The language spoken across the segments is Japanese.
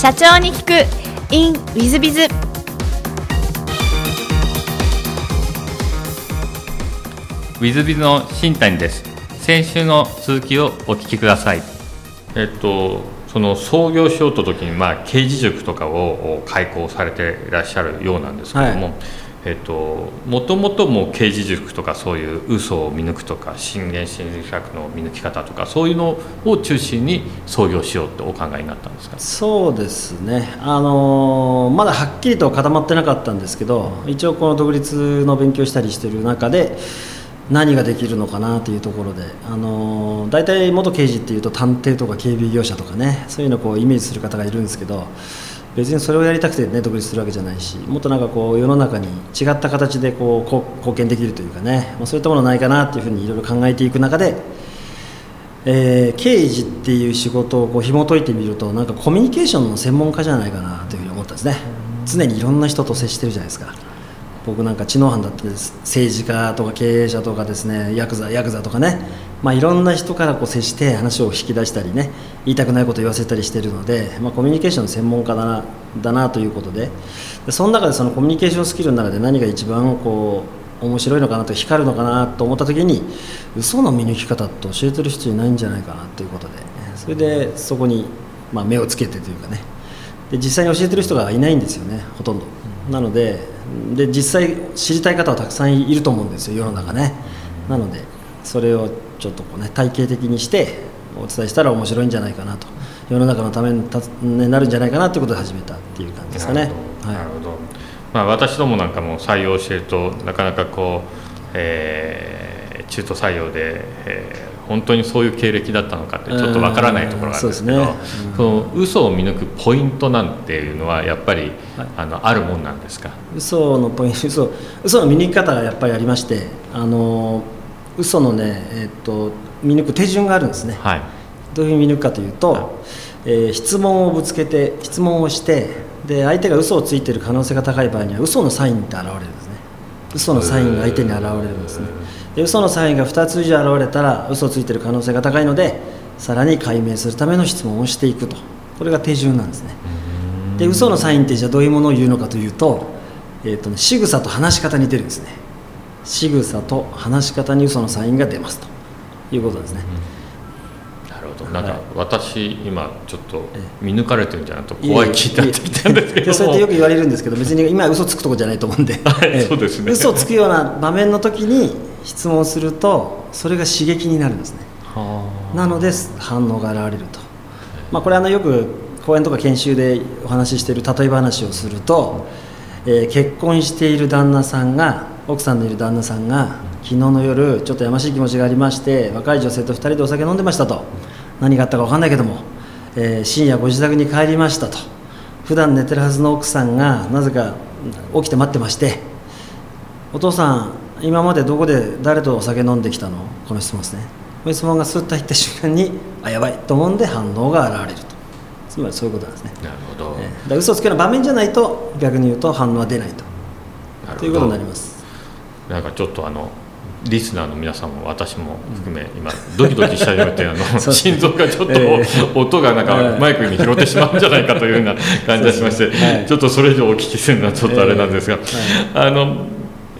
社長に聞く。In ウィズビズウィズビズの新谷です。先週の続きをお聞きください。えっとその創業しようと時にまあ刑事塾とかを開講されていらっしゃるようなんですけども、はいえっと、もともとも刑事塾とかそういう嘘を見抜くとか信玄心理学の見抜き方とかそういうのを中心に創業しようってお考えになったんですか？そうですね、あのまだはっきりと固まってなかったんですけど一応この独立の勉強したりしてる中で何ができるのかなというところで、あの大体元刑事っていうと探偵とか警備業者とかねそういうのをこうイメージする方がいるんですけど別にそれをやりたくて、ね、独立するわけじゃないしもっとなんかこう世の中に違った形でこう貢献できるというかね、まあ、そういったものないかなというふうにいろいろ考えていく中で、えー、刑事っていう仕事をこう紐解いてみるとなんかコミュニケーションの専門家じゃないかなというふうに思ったんですね。常にいろんな人と接してるじゃないですか。僕なんか知能犯だって政治家とか経営者とかですねヤクザヤクザとかね、まあ、いろんな人からこう接して話を引き出したりね言いたくないことを言わせたりしてるので、まあ、コミュニケーションの専門家だなだなということで。でその中でそのコミュニケーションスキルの中で何が一番こう面白いのかなと光るのかなと思った時に嘘の見抜き方って教えてる人いないんじゃないかなということで。それでそこにま目をつけてというかね。で実際に教えてる人がいないんですよねほとんど。なのでで実際知りたい方はたくさんいると思うんですよ世の中ね。なのでそれをちょっとこうね体系的にしてお伝えしたら面白いんじゃないかなと。世の中のためになるんじゃないかなということで始めたっていう感じですかね。なるほど、はい、まあ、私どもなんかも採用しているとなかなかこう、えー、中途採用で、えー本当にそういう経歴だったのかってちょっとわからないところがあるんですけど、ね。うん、その嘘を見抜くポイントなんていうのはやっぱり、はい、あのあるもんなんですか？嘘のポイント 嘘嘘の見抜き方がやっぱりありましてあの嘘のね、えー、っと見抜く手順があるんですね、はい、どういうふうに見抜くかというと、はい、えー、質問をぶつけて質問をしてで相手が嘘をついている可能性が高い場合には嘘のサインって現れるんですね嘘のサインが相手に現れるんですね。で嘘のサインが2つ以上現れたら嘘をついている可能性が高いのでさらに解明するための質問をしていくと。これが手順なんですね。で嘘のサインってじゃあどういうものを言うのかというと,、えーとね、仕草と話し方に似てるんですね。仕草と話し方に嘘のサインが出ますということですね、なんか私今ちょっと見抜かれてるんじゃないと怖い気になってきたんですけど。そうやってよく言われるんですけど別に今嘘つくとこじゃないと思うんで、はい、そうですね。嘘つくような場面の時に質問するとそれが刺激になるんですね。なので反応が現れると、まあ、これあのよく講演とか研修でお話ししている例え話をすると、えー、結婚している旦那さんが奥さんのいる旦那さんが昨日の夜ちょっとやましい気持ちがありまして若い女性と2人でお酒飲んでましたと何があったか分かんないけども、えー、深夜ご自宅に帰りましたと。普段寝てるはずの奥さんがなぜか起きて待ってましてお父さん今までどこで誰とお酒飲んできたの？この質問ですね。この質問がスッと入った瞬間にあやばいと思うんで反応が現れると。つまりそういうことなんですね。なるほど、えー、だ嘘つける場面じゃないと逆に言うと反応は出ないと。ということになります。なんかちょっとあのリスナーの皆さんも私も含め今ドキドキし始めてあの 心臓がちょっと音がなんかマイクに拾ってしまうんじゃないかというような感じがしましてちょっとそれ以上お聞きするのはちょっとあれなんですがあの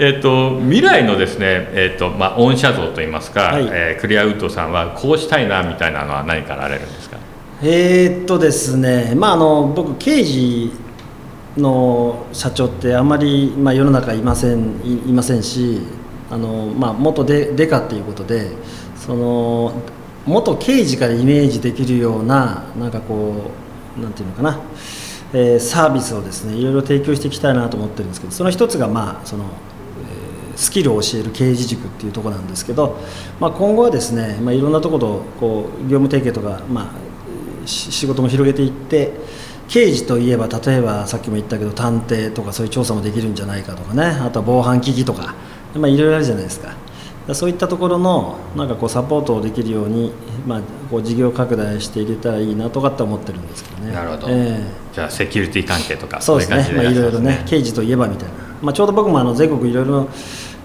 えーと、未来のですね、えーとまあ、御社像といいますか、はい、えー、クリアウッドさんはこうしたいなみたいなのは何からあれるんですか？えー、っとですね、まあ、あの僕刑事の社長ってあんまり、まあ、世の中いませんいませんしあの、まあ、元デデカっていうことでその元刑事からイメージできるようななんかこうなんていうのかな、えー、サービスをですねいろいろ提供していきたいなと思ってるんですけどその一つがまあそのスキルを教える刑事塾っていうところなんですけど、まあ、今後はですね、まあ、いろんなところこう業務提携とか、まあ、仕事も広げていって刑事といえば例えばさっきも言ったけど探偵とかそういう調査もできるんじゃないかとかねあとは防犯機器とか、まあ、いろいろあるじゃないですか。そういったところのなんかこうサポートをできるように、まあ、こう事業拡大していけたらいいなとかって思ってるんですけどね。なるほど、えー、じゃあセキュリティ関係とかそうですね。まあ、いろいろね刑事といえばみたいな、まあ、ちょうど僕もあの全国いろいろ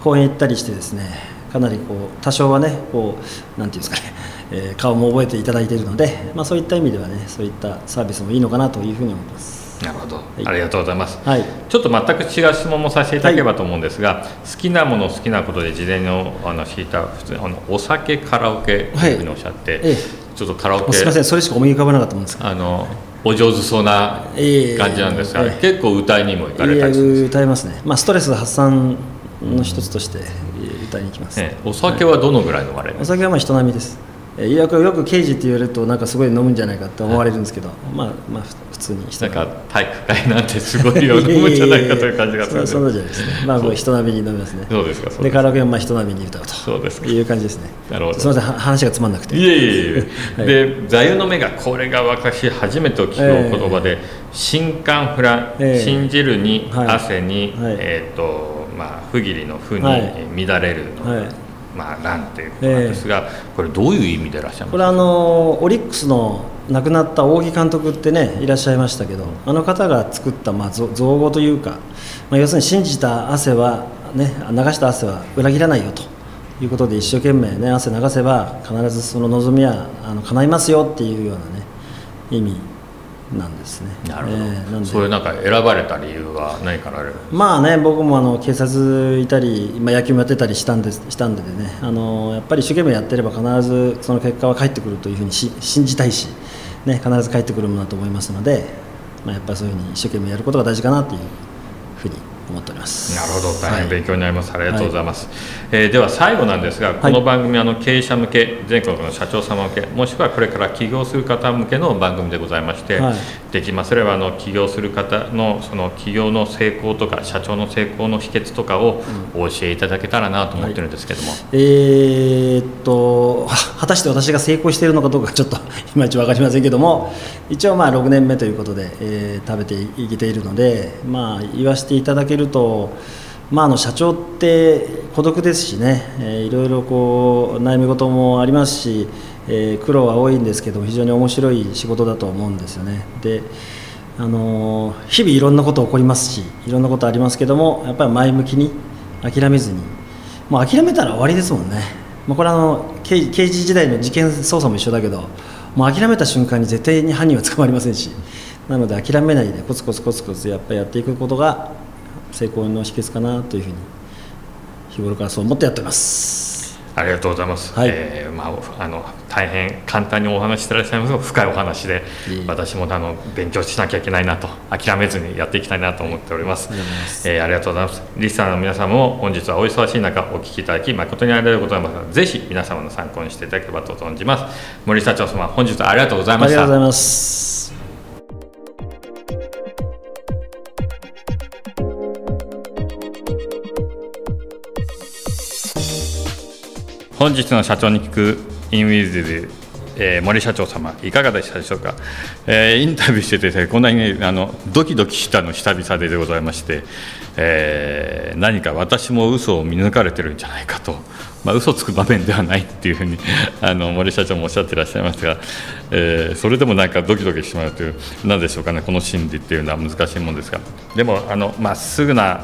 講演行ったりしてですねかなりこう多少はねこうなんていうんですかねえー顔も覚えていただいているので、まあ、そういった意味ではねそういったサービスもいいのかなというふうに思ってます。なるほど、い。ありがとうございます、はい。ちょっと全く違う質問もさせていただければと思うんですが、好きなもの好きなことで事前にあの知った普通にあのお酒カラオケとい。うふうにおっしゃって、ええ。ちょっとカラオもケうすみませんそれしか思い浮かばなかったもんですか？あのお上手そうなええ。感じなんですが、ええ。結構歌いにも行かれたり歌いますね、まあ、ストレス発散の一つとして歌いに行きます、ええ。お酒はどのぐらい飲まれるんお酒はまあ人並みです。えーよくよく刑事って言われるとなんかすごい飲むんじゃないかって思われるんですけど、まあまあ普通に人並みなんか体育会なんてすごい量飲むんじゃないかという感じがする そそんなじゃないですね。まあ人並みに飲みますね。そうですかでカラオケはまあ人並みに歌うと。そうですか。いう感じですね。なるほど。すみませんは話がつまんなくて。いえいえいえ、はい。で座右の銘がこれが私初めて聞くお言葉で「心肝不乱、ええ。信じるに、はい。汗に、はい。えっ、とまあ不義理の不に、乱れるの、はいまあ乱ということなんですが、これどういう意味でいらっしゃいますこれあのオリックスの亡くなった仰木監督ってねいらっしゃいましたけどあの方が作ったまあ造造語というか、まあ、要するに信じた汗は、ね、流した汗は裏切らないよということで一生懸命ね汗流せば必ずその望みはあの叶いますよっていうようなね意味なんですね。なるほど、えーなんで。そういうなんか選ばれた理由は何かあられる？まあね僕もあの警察いたり、まあ、野球もやってたりしたんですしたんでね。あのやっぱり一生懸命やってれば必ずその結果は返ってくるというふうにし信じたいし、ね、必ず返ってくるものだと思いますので、まあ、やっぱりそういうふうに一生懸命やることが大事かなというふうに思っております。なるほど。大変はい勉強になります、ありがとうございます、えーでは最後なんですがこの番組、あの経営者向け全国の社長様向けもしくはこれから起業する方向けの番組でございまして、はい。できますればあの起業する方のその起業の成功とか社長の成功の秘訣とかをお教えいただけたらなと思ってるんですけども、えーっとは果たして私が成功しているのかどうかちょっといまいち分かりませんけども一応まあ6年目ということで、えー食べていけているので、まあ、言わせていただけると、まあ、あの社長って孤独ですしね、えーいろいろこう悩み事もありますし、えー苦労は多いんですけど非常に面白い仕事だと思うんですよね。であのー日々いろんなこと起こりますしいろんなことありますけどもやっぱり前向きに諦めずにもう諦めたら終わりですもんね、もうこれあの刑刑事時代の事件捜査も一緒だけどもう諦めた瞬間に絶対に犯人は捕まりませんしなので諦めないでコツコツコツコツやっぱやっていくことが成功の秘訣かなというふうに日頃からそう思ってやってます。ありがとうございます、はい。えーまあ、あの大変簡単にお話ししてらっしゃいます。が深いお話で私もあの勉強しなきゃいけないなと諦めずにやっていきたいなと思っております、ありがとうございます。えーありがとうございます。リスナーの皆様も本日はお忙しい中お聞きいただき誠にありがとうございますぜひ皆様の参考にしていただければと存じます。森社長様本日はありがとうございあました。りがとうございます本日の社長に聞くインウィズで、えー森社長様いかがでしたでしょうか、えーインタビューしててこんなに、ね、あのドキドキしたの久々ででございまして、えー何か私も嘘を見抜かれてるんじゃないかと、まあ、嘘つく場面ではないっていうふうに あの森社長もおっしゃっていらっしゃいますが、えーそれでもなんかドキドキしてしまうという何でしょうかねこの心理っていうのは難しいもんですがでもあのまっすぐな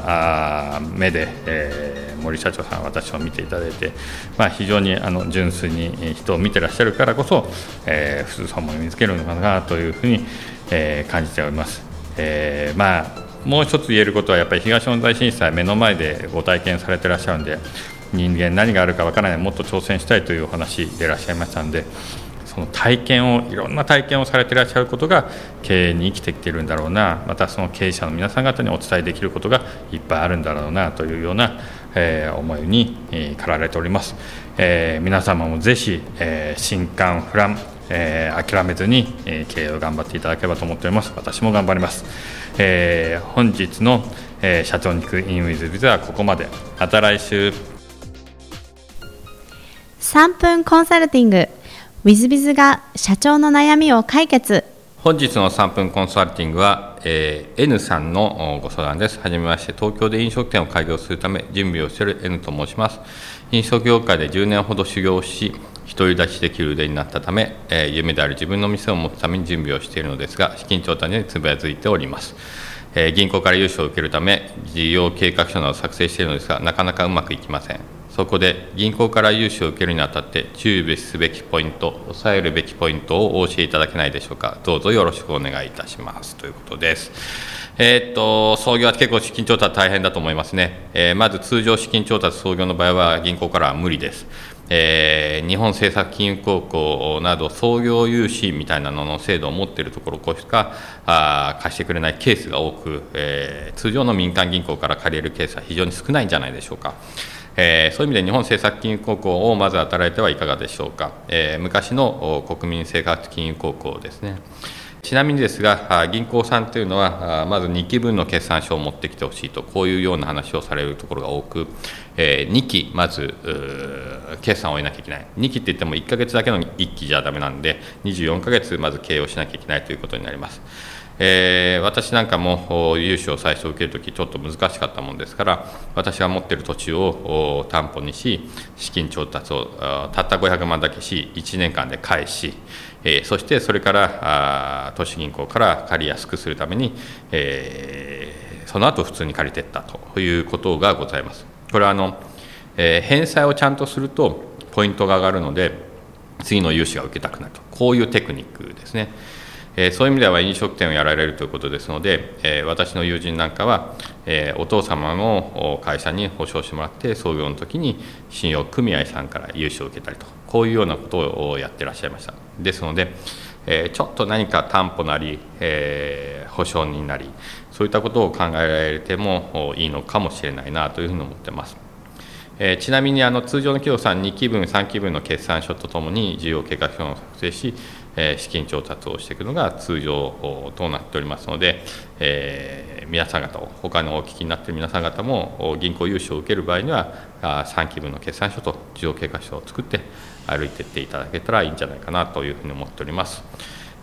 あ目で、えー森社長さん私を見ていただいて、まあ、非常にあの純粋に人を見てらっしゃるからこそ、えー普通さんも見つけるのかなというふうに、えー感じております。えーまあもう一つ言えることはやっぱり東日本大震災目の前でご体験されてらっしゃるんで人間何があるかわからないもっと挑戦したいというお話でいらっしゃいましたんでその体験をいろんな体験をされてらっしゃることが経営に生きてきているんだろうなまたその経営者の皆さん方にお伝えできることがいっぱいあるんだろうなというような、えー思いに、駆られております、えー皆様もぜひ、えー、心肝不乱えー諦めずに、えー経営を頑張っていただければと思っております。私も頑張ります、えー本日の、えー社長に行くインウィズビズはここまで。また来週。3分コンサルティング。WithBiz が社長の悩みを解決。本日の3分コンサルティングは、えー N さんのおご相談です。はじめまして、東京で飲食店を開業するため準備をしている N と申します。飲食業界で10年ほど修行をし、独り立ちできる腕になったため、えー夢である自分の店を持つために準備をしているのですが、資金調達につぶやいております。えー銀行から融資を受けるため、事業計画書などを作成しているのですが、なかなかうまくいきません。そこで銀行から融資を受けるにあたって注意すべきポイント抑えるべきポイントをお教えいただけないでしょうか。どうぞよろしくお願いいたします。ということです。えー、っと創業は結構資金調達大変だと思いますね、え、まず通常資金調達創業の場合は銀行からは無理です。えー、日本政策金融高校など創業融資みたいなのの制度を持っているところこしかあ貸してくれないケースが多く、えー、通常の民間銀行から借りれるケースは非常に少ないんじゃないでしょうか。えー、そういう意味で日本政策金融高校をまず働いてはいかがでしょうか、え、昔の国民生活金融高校ですね。ちなみにですが、銀行さんというのは、まず2期分の決算書を持ってきてほしいと、こういうような話をされるところが多く、え2期、まず決算を得なきゃいけない、2期って言っても1か月だけの1期じゃだめなんで、24か月まず経営をしなきゃいけないということになります。えー、私なんかも融資を最初受けるとき、ちょっと難しかったもんですから、私が持っている土地を担保にし、資金調達をたった500万だけし、1年間で返し、えー、そしてそれからあ都市銀行から借りやすくするために、えー、その後普通に借りていったということがございます。これはあの、えー、返済をちゃんとするとポイントが上がるので次の融資が受けたくなるとこういうテクニックですね。えそういう意味では飲食店をやられるということですので、え私の友人なんかは、えお父様の会社に保証してもらって創業の時に信用組合さんから融資を受けたりとこういうようなことをやってらっしゃいましたですので、えちょっと何か担保なり、え保証になりそういったことを考えられてもいいのかもしれないなというふうに思ってます。えちなみにあの通常の企業さん2期分3期分の決算書とともに事業計画書を作成し資金調達をしていくのが通常となっておりますので、えー、皆さん方他のお聞きになっている皆さん方も銀行融資を受ける場合には3期分の決算書と事業経過書を作って歩いていっていただけたらいいんじゃないかなというふうに思っております。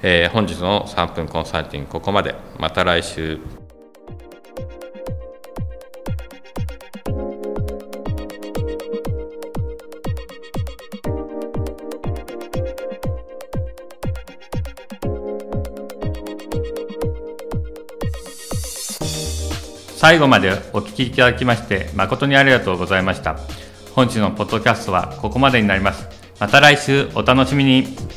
えー、本日の3分コンサルティングここまでまた来週最後までお聞きいただきまして誠にありがとうございました。本日のポッドキャストはここまでになります。また来週お楽しみに。